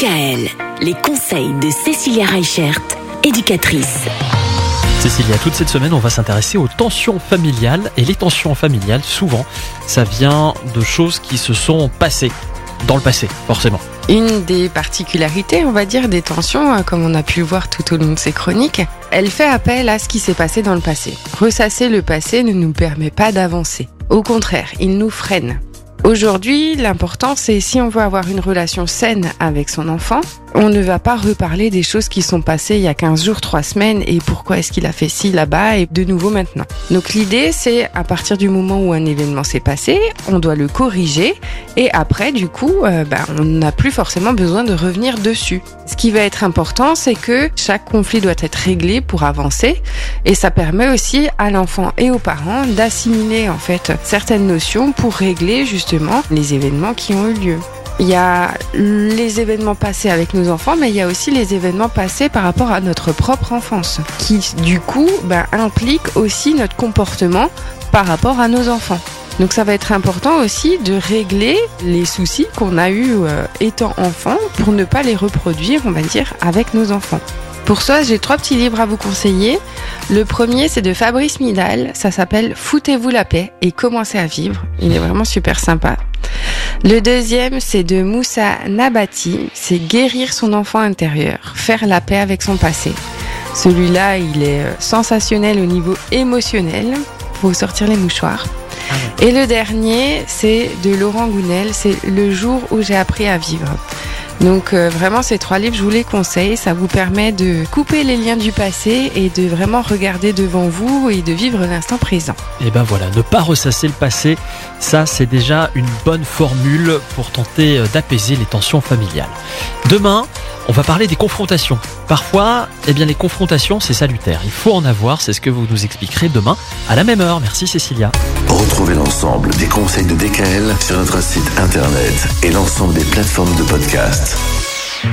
DKL, les conseils de Cécilia Reichert, éducatrice. Cécilia, toute cette semaine, on va s'intéresser aux tensions familiales. Et les tensions familiales, souvent, ça vient de choses qui se sont passées dans le passé, forcément. Une des particularités, on va dire, des tensions, euh, comme on a pu le voir tout au long de ces chroniques, elle fait appel à ce qui s'est passé dans le passé. Ressasser le passé ne nous permet pas d'avancer. Au contraire, il nous freine. Aujourd'hui, l'important, c'est si on veut avoir une relation saine avec son enfant, on ne va pas reparler des choses qui sont passées il y a 15 jours, 3 semaines et pourquoi est-ce qu'il a fait ci là-bas et de nouveau maintenant. Donc l'idée, c'est à partir du moment où un événement s'est passé, on doit le corriger et après, du coup, euh, ben, on n'a plus forcément besoin de revenir dessus. Ce qui va être important, c'est que chaque conflit doit être réglé pour avancer et ça permet aussi à l'enfant et aux parents d'assimiler en fait certaines notions pour régler justement les événements qui ont eu lieu. Il y a les événements passés avec nos enfants, mais il y a aussi les événements passés par rapport à notre propre enfance, qui du coup ben, impliquent aussi notre comportement par rapport à nos enfants. Donc ça va être important aussi de régler les soucis qu'on a eus euh, étant enfant pour ne pas les reproduire, on va dire, avec nos enfants. Pour ça, j'ai trois petits livres à vous conseiller. Le premier, c'est de Fabrice Midal. Ça s'appelle Foutez-vous la paix et commencez à vivre. Il est vraiment super sympa. Le deuxième, c'est de Moussa Nabati. C'est guérir son enfant intérieur, faire la paix avec son passé. Celui-là, il est euh, sensationnel au niveau émotionnel. Faut sortir les mouchoirs. Et le dernier, c'est de Laurent Gounel. C'est le jour où j'ai appris à vivre. Donc euh, vraiment ces trois livres, je vous les conseille. Ça vous permet de couper les liens du passé et de vraiment regarder devant vous et de vivre l'instant présent. Et ben voilà, ne pas ressasser le passé, ça c'est déjà une bonne formule pour tenter euh, d'apaiser les tensions familiales. Demain, on va parler des confrontations. Parfois, eh bien les confrontations c'est salutaire. Il faut en avoir, c'est ce que vous nous expliquerez demain à la même heure. Merci Cécilia. Retrouvez l'ensemble des conseils de DKL sur notre site internet et l'ensemble des plateformes de podcast.